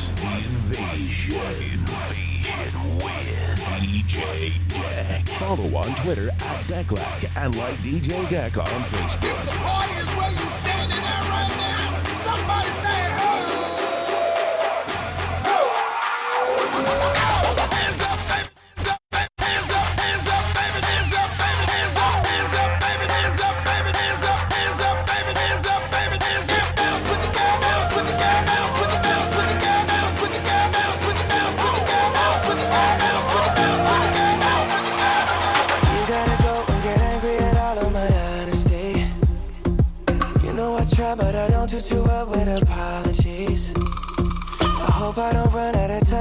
is the invasion. DJ Deck. Follow on Twitter at Decklack and like DJ Deck on Facebook. The party is where you standing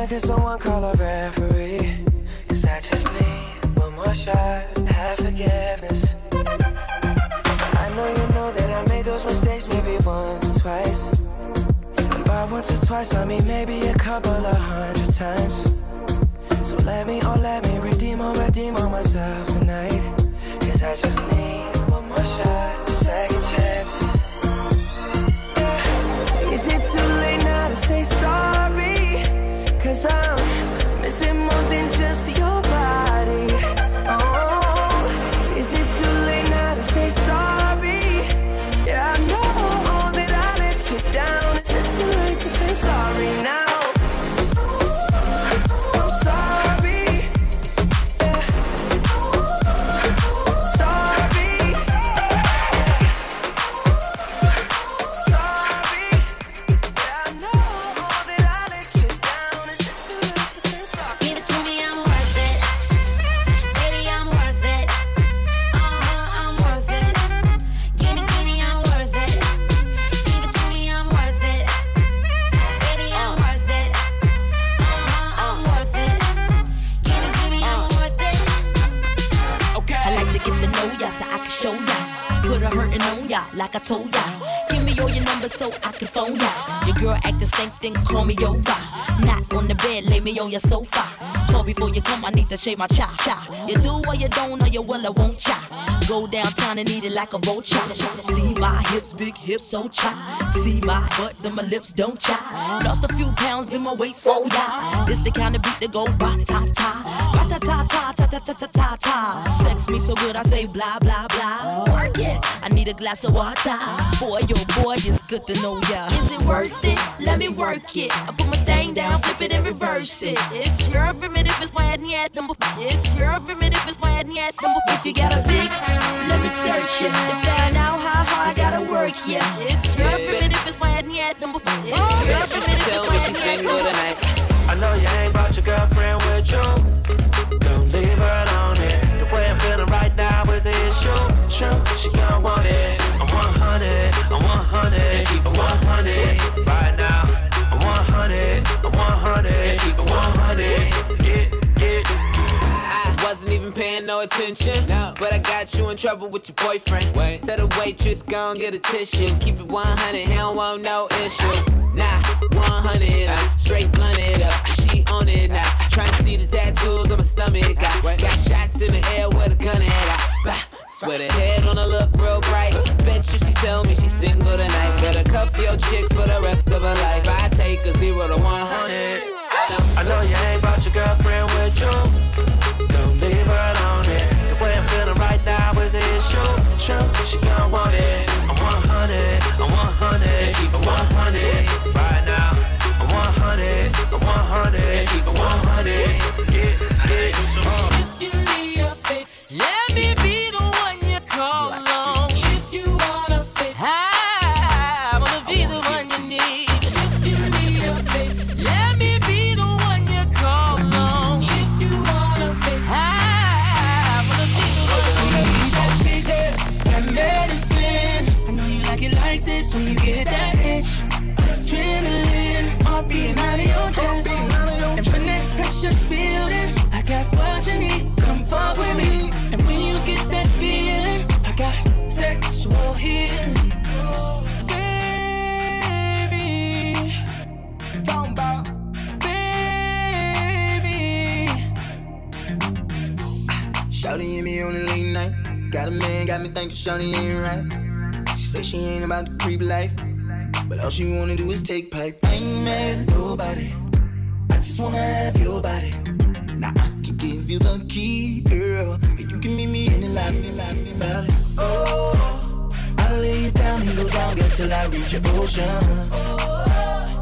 cause someone call a referee. Cause I just need one more shot, have forgiveness. I know you know that I made those mistakes maybe once or twice. And by once or twice, I mean maybe a couple of hundred times. So let me, oh let me redeem or redeem on myself tonight. Cause I just need one more shot, second chances. Yeah. Is it too late now to say sorry? Cause I'm on your sofa. Before you come, I need to shave my cha cha. You do or you don't, or you will or won't cha. Go downtown and eat it like a vulture. See my hips, big hips, so cha. See my butts and my lips, don't cha. Lost a few pounds in my waist, oh yeah. This the kind of beat that go ba ta ta, ba ta ta ta ta ta ta ta ta ta. Sex me so good, I say blah blah blah. Work it. I need a glass of water. Boy, yo, boy, it's good to know ya. Is it worth it? Let me work it. I put my thing down, flip it and reverse it. It's your primitive, it's why I need them. It's your primitive, I them. If you got a big, let me search it. To find out how hard I gotta work, yeah. It's your primitive, it's why I need them. It's you should tell me she's single tonight. I know you ain't brought your girlfriend with you. Don't leave her alone. It. The way I'm feeling right now is the issue. True, she gon' want it. I'm 100, I'm 100, keep it 100 right now. Wasn't paying no attention. But I got you in trouble with your boyfriend. Wait. Tell the waitress, go and get a tissue. Keep it 100, he don't want no issues. Nah, 100, uh, straight blunt it up. She on it now. Trying to see the tattoos on my stomach. I got shots in the air with a gun in I, bah, Swear the head on her look real bright. Bet you she tell me she's single tonight. Better cuff your chick for the rest of her life. I take a zero to 100. I know you ain't brought your girlfriend with you. and shoot, shoot, she gon' want it. I want hundred, I want hundred, keep it one hundred right now. I want hundred, I want hundred, keep it one hundred. Yeah, yeah. Let me All she wanna do is take pipe. I ain't married nobody. I just wanna have your body. Now I can give you the key, girl. And you can meet me in the lobby, lobby, lobby. Oh, I lay you down and go down, girl, till I reach your ocean. Oh,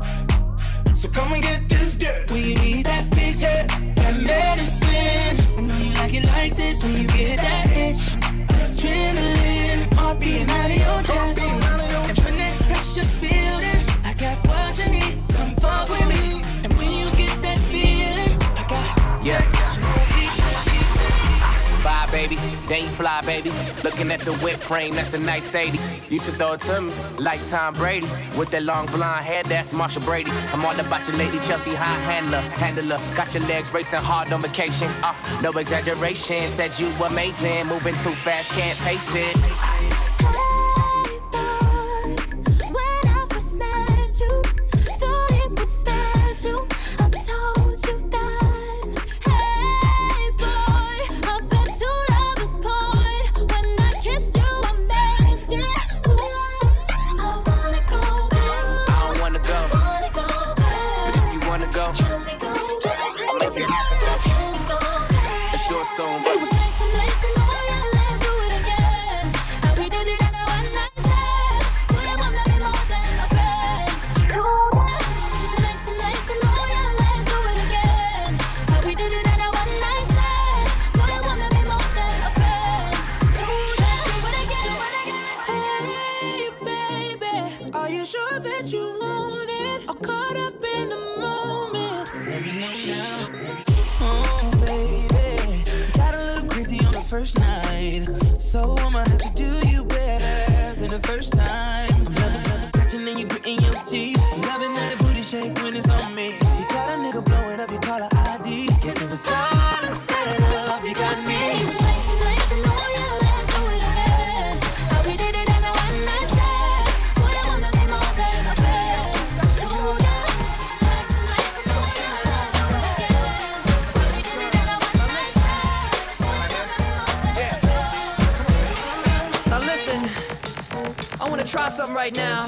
so come and get this dirt. We need that fix, that medicine. I know you like it like this, so you get that itch. Adrenaline, heart beating out. Then you fly, baby. Looking at the whip frame, that's a nice 80s. You should throw it to me like Tom Brady. With that long blonde hair, that's Marsha Brady. I'm all about your lady Chelsea high handler. Handler, got your legs racing hard on vacation. Uh, no exaggeration, said you amazing. Moving too fast, can't pace it. Back? Night, so I'ma have to do you better than the first time. Right now.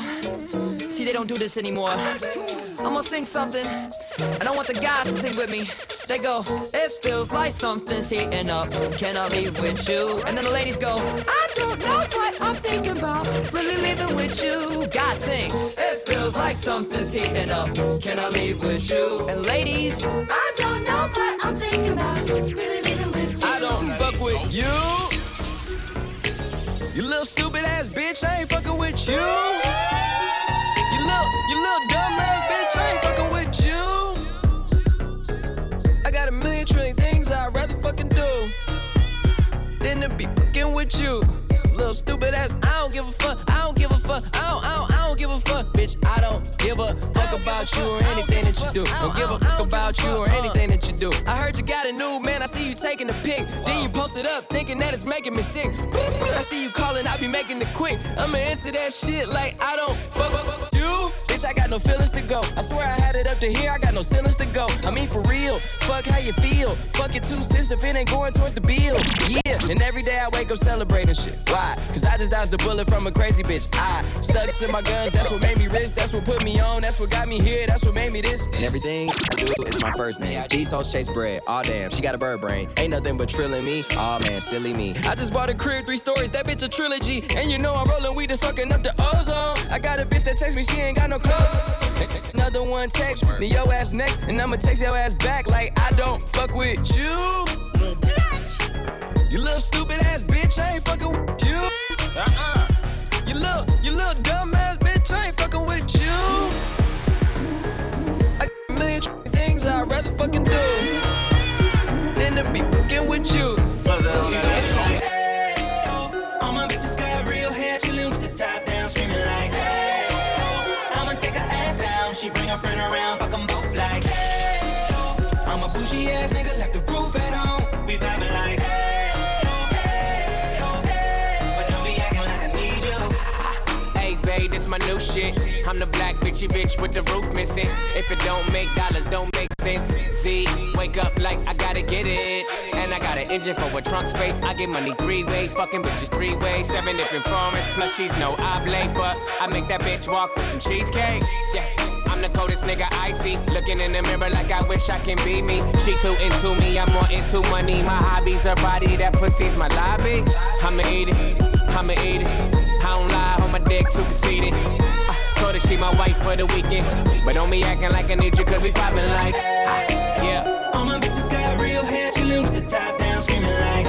See, they don't do this anymore. I'm gonna sing something, I want the guys to sing with me. They go, it feels like something's heating up. Can I leave with you? And then the ladies go, I don't know what I'm thinking about. Really leaving with you. Guys sing, it feels like something's heating up. Can I leave with you? And ladies, I don't know what I'm thinking about. Really leaving with you. I don't fuck with you. Stupid ass bitch, I ain't fucking with you. You little, you little dumb ass bitch, I ain't fucking with you. I got a million trillion things I'd rather fucking do than to be fucking with you. Little stupid ass, I don't give a fuck, I don't give a fuck, I don't, I don't, I don't give a fuck, bitch. I don't give a fuck about you or anything that you do. Don't give a fuck about you or anything that you do. I heard you got a new man, I see you taking a pic. Then you post it up, thinking that it's making me sick. I see you calling, I be making it quick. I'ma answer that shit like I don't fuck with you. Bitch, I got no feelings to go. I swear I had it up to here, I got no ceilings to go. I mean, for real, fuck how you feel. Fuck it two cents if it ain't going towards the bill. Yeah, and every day I wake up celebrating shit. Why? Cause I just dodged the bullet from a crazy bitch. I stuck to my guns, that's what made me rich. That's what put me on, that's what got me here, that's what made me this. And everything I do is my first name. These hoes chase bread. Aw damn, she got a bird brain. Ain't nothing but trilling me. Aw man, silly me. I just bought a crib, three stories, that bitch a trilogy. And you know I'm rolling weed and fucking up the ozone. I got a bitch that texts me, she ain't got no. Another one text me, your ass next, and I'ma text your ass back like I don't fuck with you. Bitch. You little stupid ass bitch, I ain't fucking with you. Uh-uh. You little, you little dumb ass bitch, I ain't fucking with you. I got a million things I'd rather fucking do than to be she bring her friend around, fuck 'em both like, hey. I'm a bougie ass nigga, left the roof at home. We vibing like, hey, hey. But don't be acting like I need you. Hey, babe, this my new shit. I'm the black bitchy bitch with the roof missing. If it don't make dollars, don't make sense. Z, wake up like I gotta get it. And I got an engine for a trunk space. I get money three ways, fucking bitches three ways. Seven different formats, plus she's no oblate. But I make that bitch walk with some cheesecake. Yeah. I'm the coldest nigga I see. Looking in the mirror like I wish I can be me. She too into me, I'm more into money. My hobbies, her body, that pussy's my lobby. I'ma eat it, I'ma eat it. I don't lie, on my dick too conceited. told her she my wife for the weekend. But don't be acting like I need you, cause we poppin' like. ah, Yeah. All my bitches got real hair, chillin' with the top down, screaming like.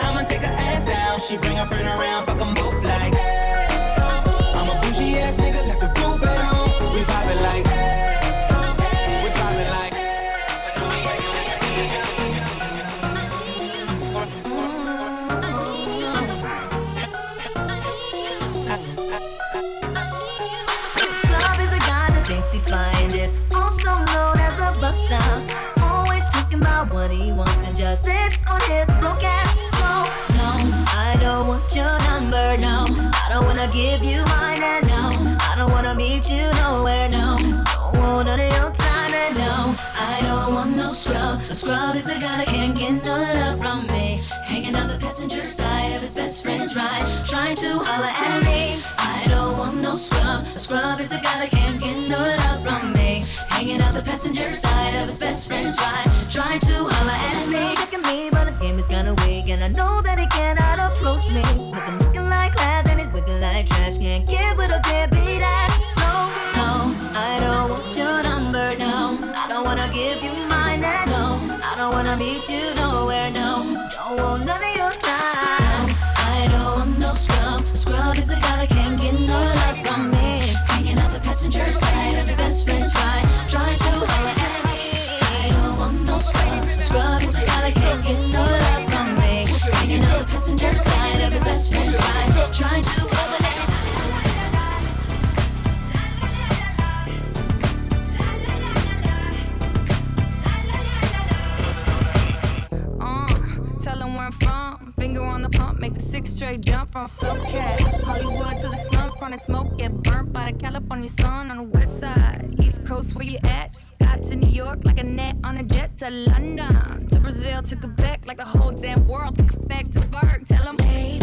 I'ma take her ass down, she bring her friend around, fuck 'em both don't want no scrub. A scrub is a guy that can't get no love from me. Hanging out the passenger side of his best friend's ride, trying to holler at me. I don't want no scrub. A scrub is a guy that can't get no love from me. Hanging out the passenger side of his best friend's ride, trying to holler at me. Look at me, but his game is kinda weak, and I know that he cannot approach me. Cause I'm looking like class and he's looking like trash. Can't get with a deadbeat passenger side of his best friend's ride, trying to holler at. I don't want no scrub. Scrub is a that can't get no love from me. Hanging out the passenger side of his best friend's ride, trying to holler. Finger on the pump, make the six straight jump from SoCal. Hollywood to the slums, chronic smoke, get burnt by the California sun on the west side. East Coast, where you at? Just got to New York like a net on a jet to London. To Brazil, to Quebec, like the whole damn world took effect to Berg. them, hey,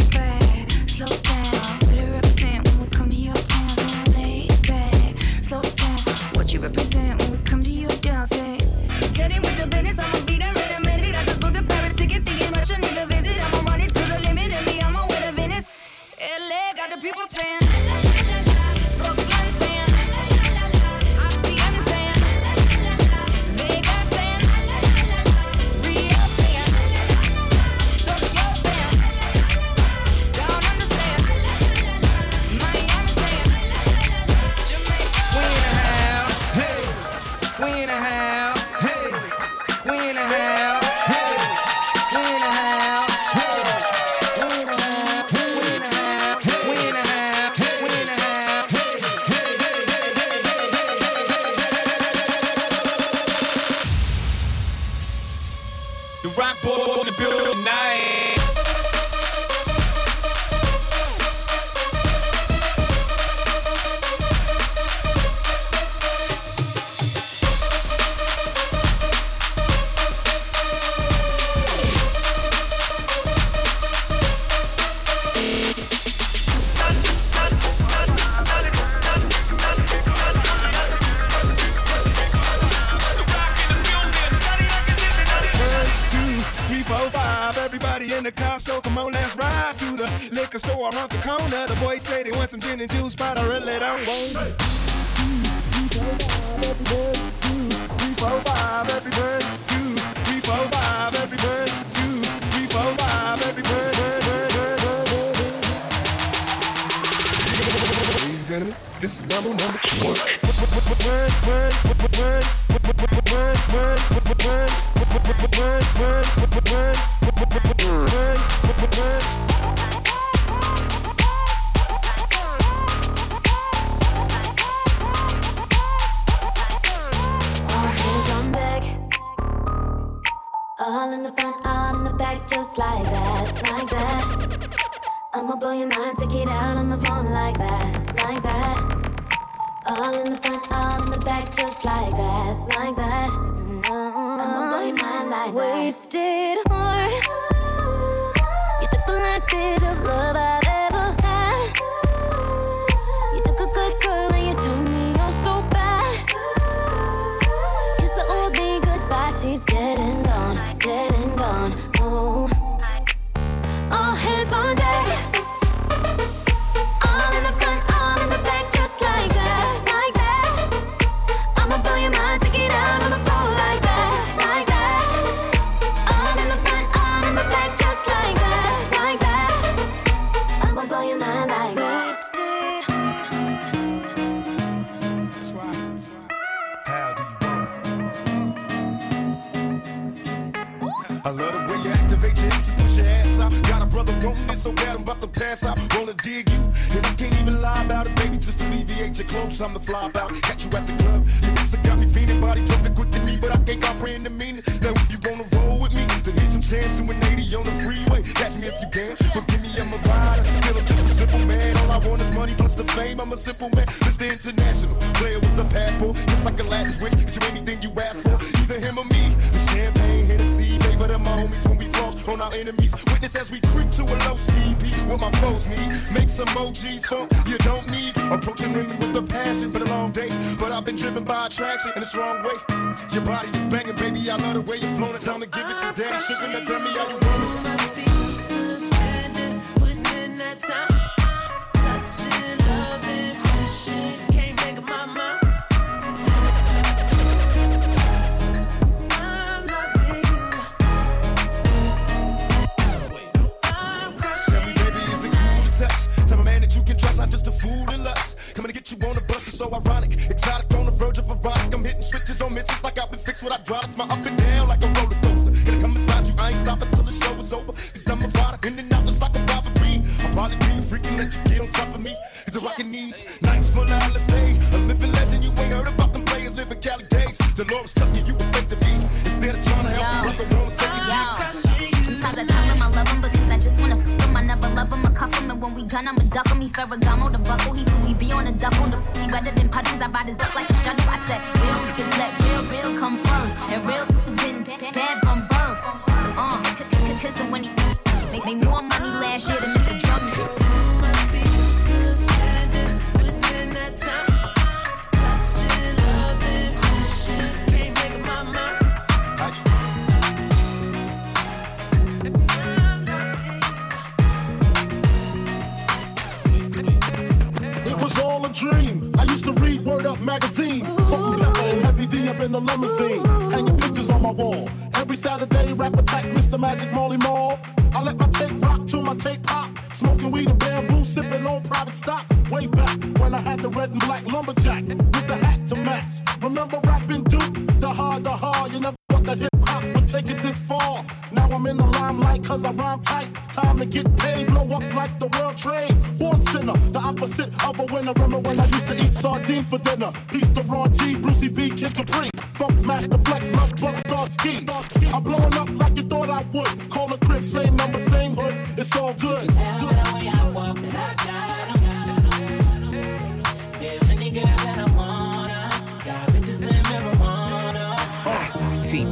In the car, so come on, let's ride to the liquor store around the corner. The boys say they want some gin and juice, but I really don't want it. Three, four, five, every bird. Two, three, four, five, every bird. Two, three, four, five, every bird. bird, bird, bird, bird, bird, bird. Ladies and gentlemen, this is number number two. All hands on deck. All in the front, all in the back, just like that, like that. Like that. I'ma blow your mind, take it out on the phone like that, like that. All in the front, all in the back, just like that, like that. I'ma Wasted heart. You took the last bit of love I've smoking weed and bamboo, sipping on private stock. Way back when I had the red and black lumberjack with the hat to match. Remember rapping Duke? The hard, the hard. You never thought that hip hop would take it this far. Now I'm in the limelight cause I rhyme tight. Time to get paid, blow up like the world trade. Born sinner, the opposite of a winner. Remember when I used to eat sardines for dinner? Beast of Raw G, Brucey B, Kid Capri. Funk Master Flex, Love Buck, Star Ski. I'm blowing up like you thought I would. Call the crib, same number,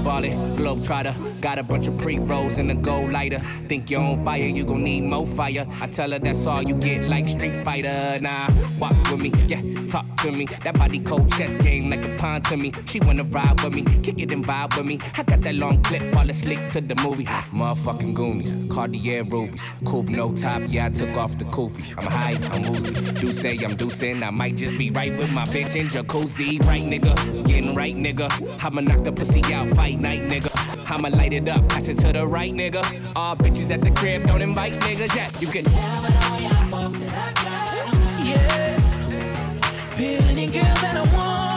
巴黎。globetrotter. Got a bunch of pre rolls and a gold lighter. Think you're on fire, you gon' need more fire. I tell her that's all you get, like Street Fighter. Nah, walk with me, yeah, talk to me. That body cold chest game like a pawn to me. She wanna ride with me, kick it and vibe with me. I got that long clip, all slick to the movie. Motherfucking Goonies, Cartier rubies, coupe no top, yeah I took off the koofy. I'm high, I'm woozy, do say I'm deucing. I might just be right with my bitch in jacuzzi. Right nigga, getting right nigga. I'ma knock the pussy out, fight night nigga. I'ma light it up, pass it to the right, nigga. All bitches at the crib, don't invite niggas yet. You can tell by the way I walk that I got. Yeah. Peel any girl that I want.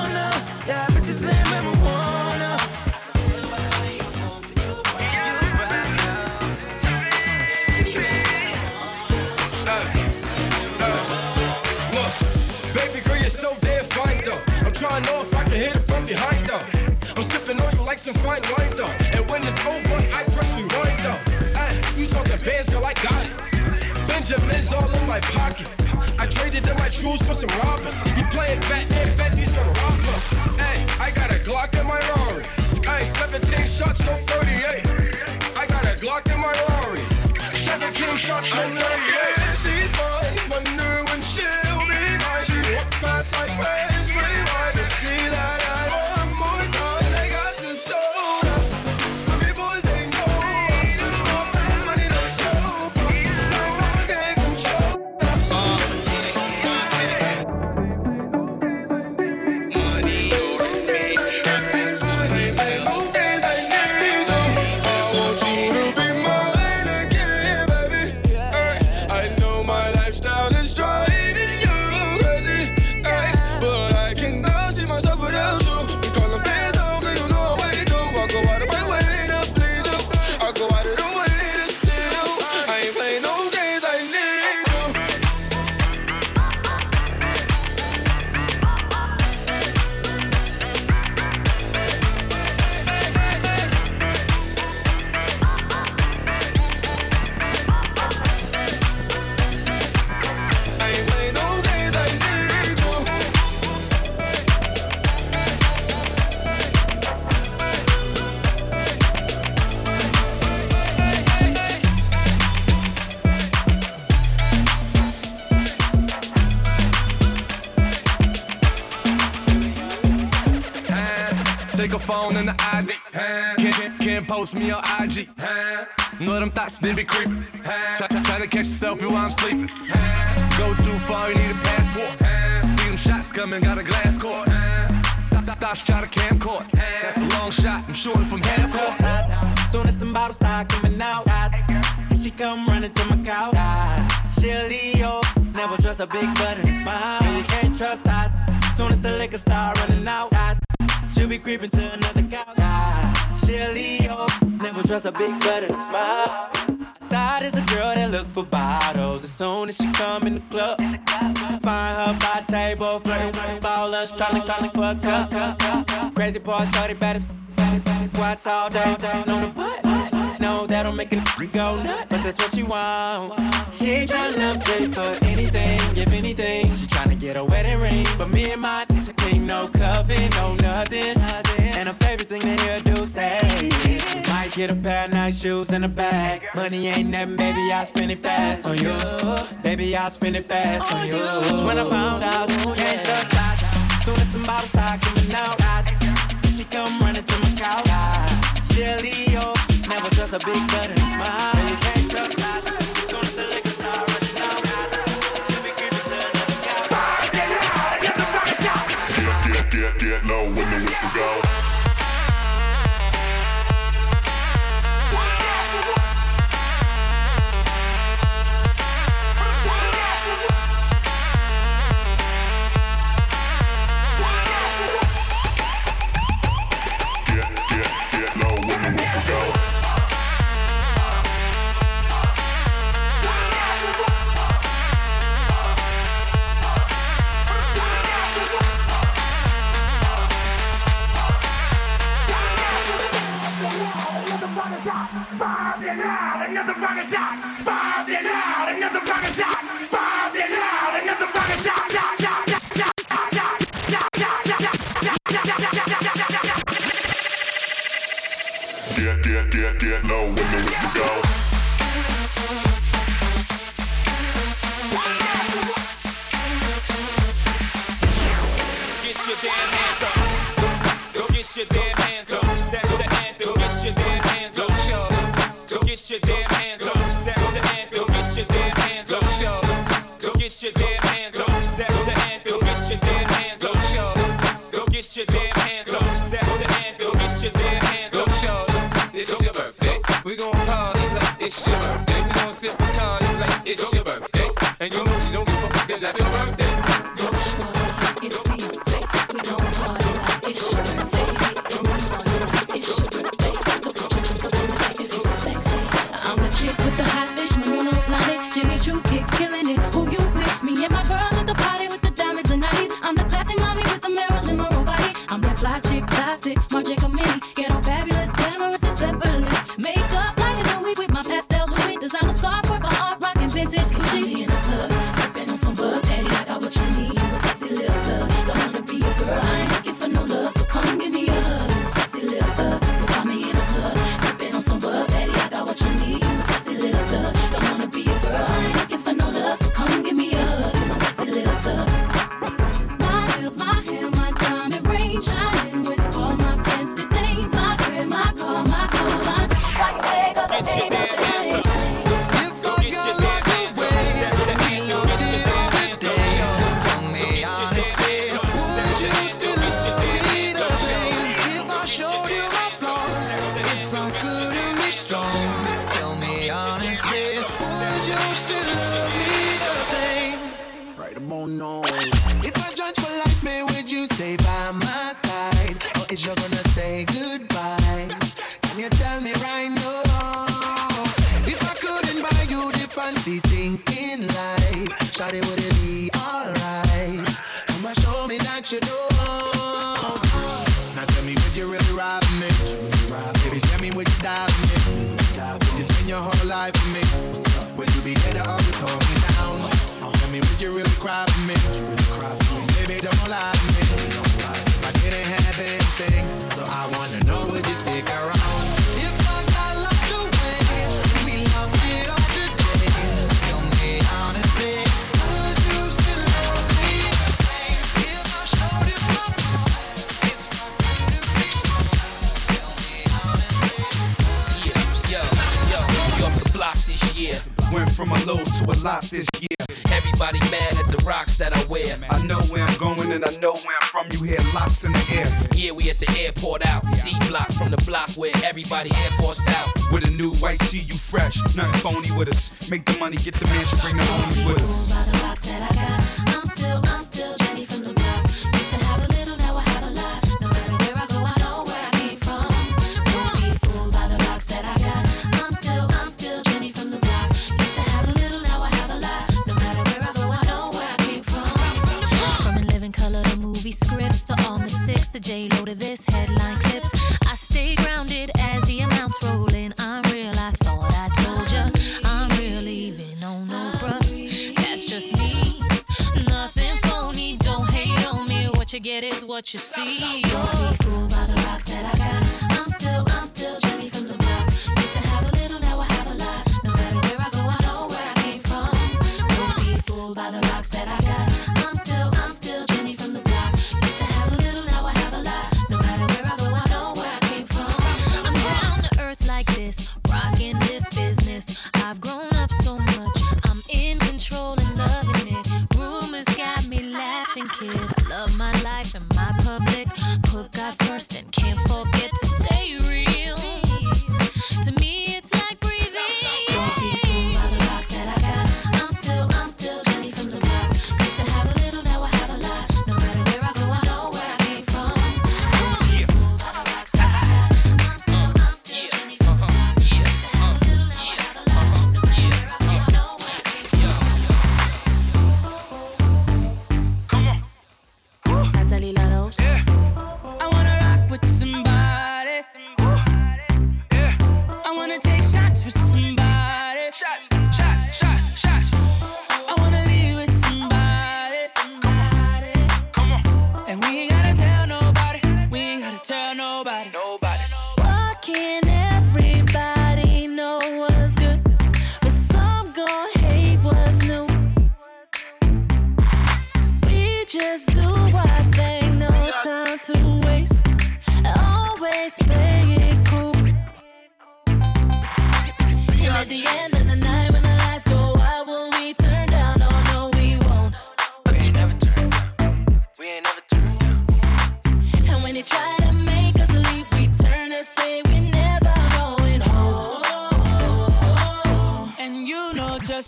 Me on IG. Know them thoughts, they be creeping. Try, try, try to catch a selfie while I'm sleeping. Go too far, you need a passport. See them shots coming, got a glass court. Th- th- Thoughts try to camcord. That's a long shot, I'm shooting from half court. Soon as them bottles start coming out, dots. And she come running to my couch. Dots. She a Leo, never trust a big butt and smile. And you can't trust dots. Soon as the liquor start running out, dots. She'll be creeping to another couch. She a oh. never trust a big butt and smile. Thought is a girl that look for bottles as soon as she come in the club. Find her by table, flirting with ballers, trying to trying to fuck up. Crazy boy, shorty, baddest. What's all day on the butt? No, that'll make a go nuts, but that's what she want. She ain't tryna pay for anything, if anything. She tryna get a wedding ring, but me and my no coven, no nothing. And her favorite thing to hear do say, might get a pair of nice shoes and a bag. Money ain't nothing, baby, I spend it fast on you. Baby, I spend it fast on you. That's when I found out, can't just stop. Soon as the bottles start coming out, she come running to my couch. She a Leo, never trust a big butt and smile. You can't trust when Yeah, and get, this year. Everybody mad at the rocks that I wear. I know where I'm going and I know where I'm from. You hear locks in the air. Yeah, we at the airport out. D block from the block where everybody air forced out. With a new white tee, you fresh. Nothing phony with us. Make the money, get the mansion, bring the homies with us.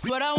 What I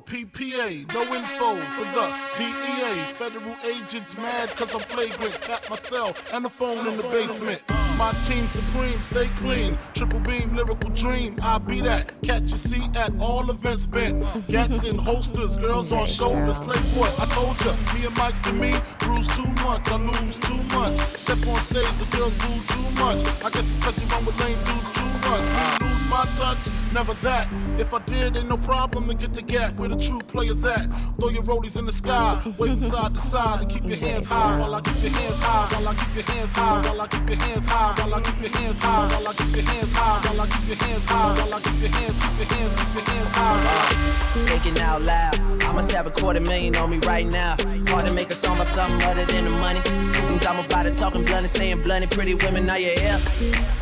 P-P-A, no info for the DEA. Federal agents mad cause I'm flagrant. Tap my cell and the phone in the basement. My team supreme, stay clean. Triple beam, lyrical dream. I be that. Catch a seat at all events bent. Gats in holsters, girls on shoulders. Play Playboy, I told ya. Me and Mike's to me, bruise too much. I lose too much. Step on stage, the girls boo too much. I guess especially when with lame dudes too much. Lose my touch, never that. If I did, ain't no problem to get the gap where the true players at. Throw your rollies in the sky, waving side to side, and keep your hands high while I keep your hands high, while I keep your hands high, while I keep your hands high, while I keep your hands high, while I keep your hands high, while I keep your hands high, while I keep your hands, keep your hands, keep your hands high. Thinking out loud, I must have a quarter million on me right now. Hard to make a song about something other than the money. Things I'm about to talking blunt and staying blunt. Pretty women, are you here?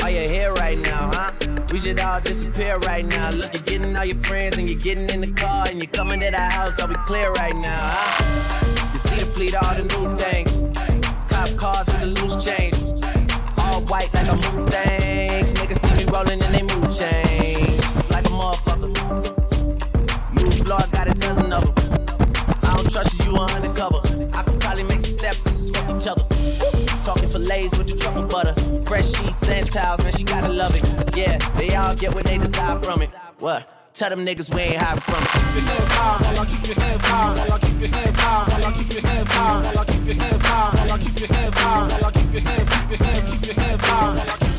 Are you here right now, huh? We should all disappear right now. Look, you're getting all your friends and you're getting in the car and you're coming to the house. Are we clear right now, huh? You see the fleet, all the new things. Cop cars with the loose change. All white like a moon things. Niggas see me rolling and they mood change. Like a motherfucker. New floor, got a dozen of them. I don't trust you, you undercover. I could probably make some steps, sisters fuck each other. Talking fillets with the truffle butter. Fresh sheets towels, man, she gotta love it. Yeah, they all get what they desire from it. What? Tell them niggas we ain't hiding from it. Keep your hands high, while I keep your hands high, while I keep your hands high, while I keep your hands high, while I keep your hands high, while I keep your hands high, while I keep your hands, keep your hands, keep your hands high,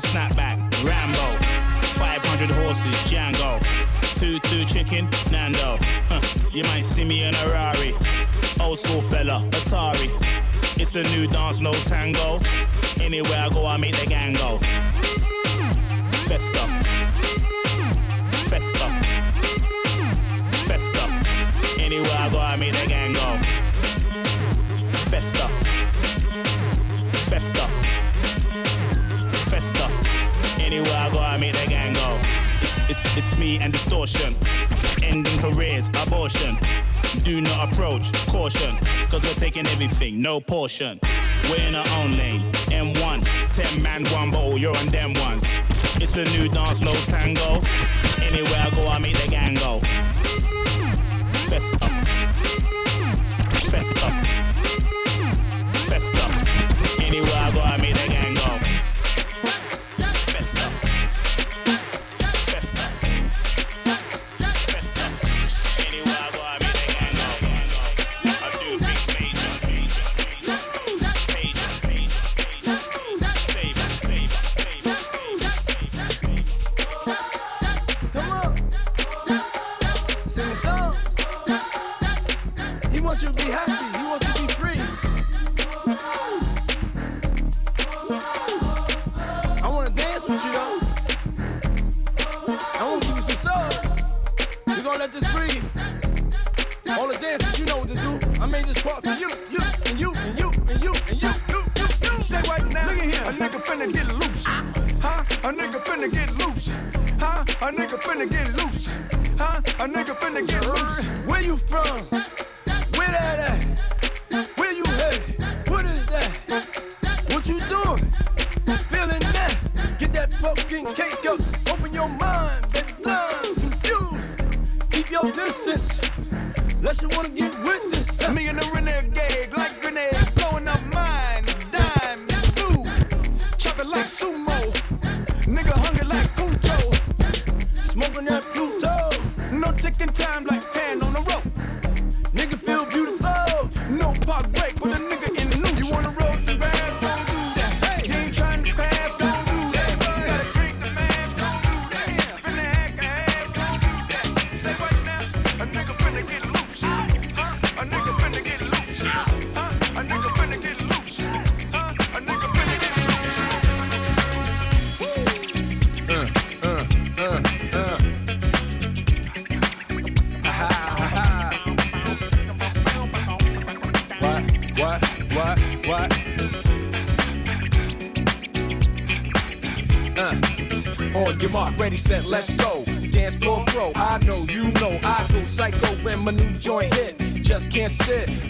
Snapback, Rambo, 500 horses, Django. Two chicken, Nando. Huh. You might see me in a Rari. Old school fella, Atari. It's a new dance, no tango. Anywhere I go, I make the gang go. Festa. Festa. Festa. Anywhere I go, I make the gang go. Festa. Festa. Anywhere I go, I make the gang go. It's, it's, it's me and distortion. Ending careers, abortion. Do not approach, caution. Cause we're taking everything, no portion. We're in our own lane. M1, 10 man, one bottle, you're on them ones. It's a new dance, no tango. Anywhere I go, I make the gang go. Festa. Festa. Festa. Anywhere I go, I make the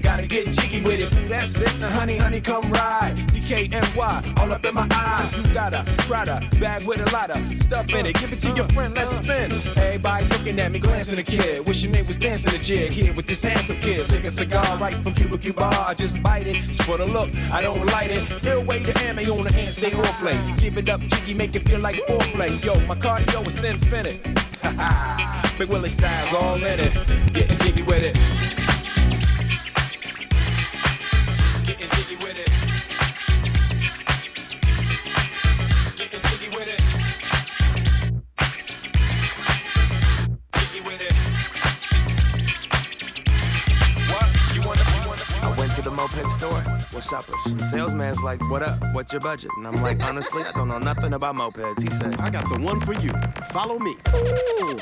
Gotta get jiggy with it. That's it. Now, honey, honey, come ride. DKNY, all up in my eye. You got a Prada bag with a lot of stuff in it. Give it to your friend, let's spin. Everybody looking at me, glancing a kid. Wishing they was dancing a jig here with this handsome kid. Sick a cigar right from Cuba Cuba. I just bite it. It's for the look, I don't light it. Ill way to ammo on the hand, stay on play. Give it up, jiggy, make it feel like foreplay. Yo, my cardio is infinite. Big Willie styles all in it. Getting jiggy with it. To the moped store with shoppers. The salesman's like, What up? What's your budget? And I'm like, Honestly, I don't know nothing about mopeds. He said, I got the one for you. Follow me. Ooh,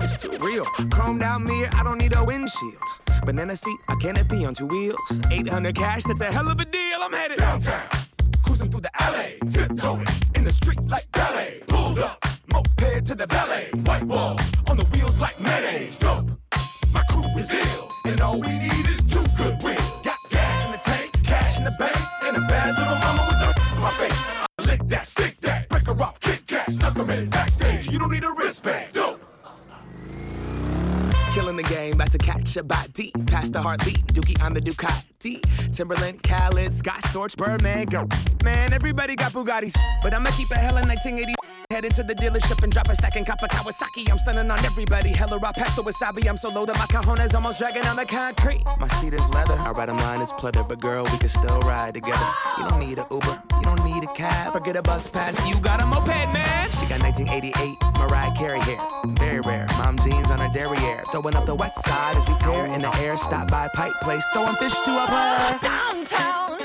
it's too real. Chromed out mirror, I don't need a windshield. Banana seat, I can't be on two wheels. 800 cash, that's a hell of a deal. I'm headed downtown. Cruising through the alley, tiptoeing in the street like ballet. Pulled up, moped to the valet. White walls on the wheels like mayonnaise. Dope. My crew is ill, and all we need is two good the bank, and a bad little mama with a in my face. I lick that, stick that, break her off, kick cat, snuck her in backstage. You don't need a wristband. Dope. Killing the game, about to catch a body. Past the heartbeat, Dookie on the Timberland, Khaled, Scott Storch, Birdman, go. Man, everybody got Bugattis, but I'ma keep a hella 1980 Head into the dealership and drop a stack and cop a Kawasaki. I'm stunning on everybody. Hella raw pasta wasabi. I'm so low that my cajones almost dragging on the concrete. My seat is leather. I ride a line is pleather, but girl, we can still ride together. You don't need a Uber, you don't need a cab, Forget a bus pass. You got a moped, man. She got 1988 Mariah Carey hair, very rare. Mom jeans on her derriere, throwing up the west side as we tear in the air. Stop by Pike Place, throwing fish to a downtown,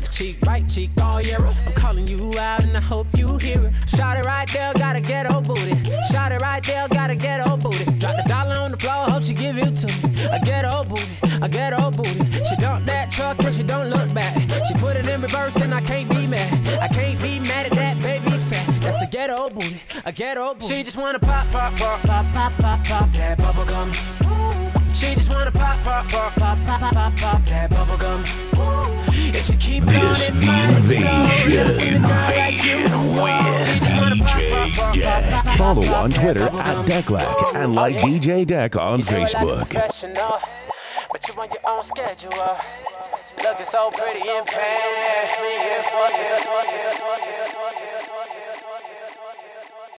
Left cheek, right cheek, all yellow. I'm calling you out and I hope you hear it. Shot it right there, gotta get old booty. Shot it right there, gotta get old booty. Drop the dollar on the floor, hope she give it to me. Get old booty, get old booty. She dump that truck and she don't look back. She put it in reverse and I can't be mad. I can't be mad at that baby fat. That's a ghetto booty, a ghetto booty. She just wanna pop, pop, pop, pop, pop, pop, pop that bubble gum. She just wanna pop, pop, pop, pop, pop, pop, pop, pop that bubble gum. If you keep This the it invasion. DJ Deck. Follow on Twitter at Decklack and like DJ Deck on You do it like a Facebook. but you on your own schedule. Looking so pretty in pants.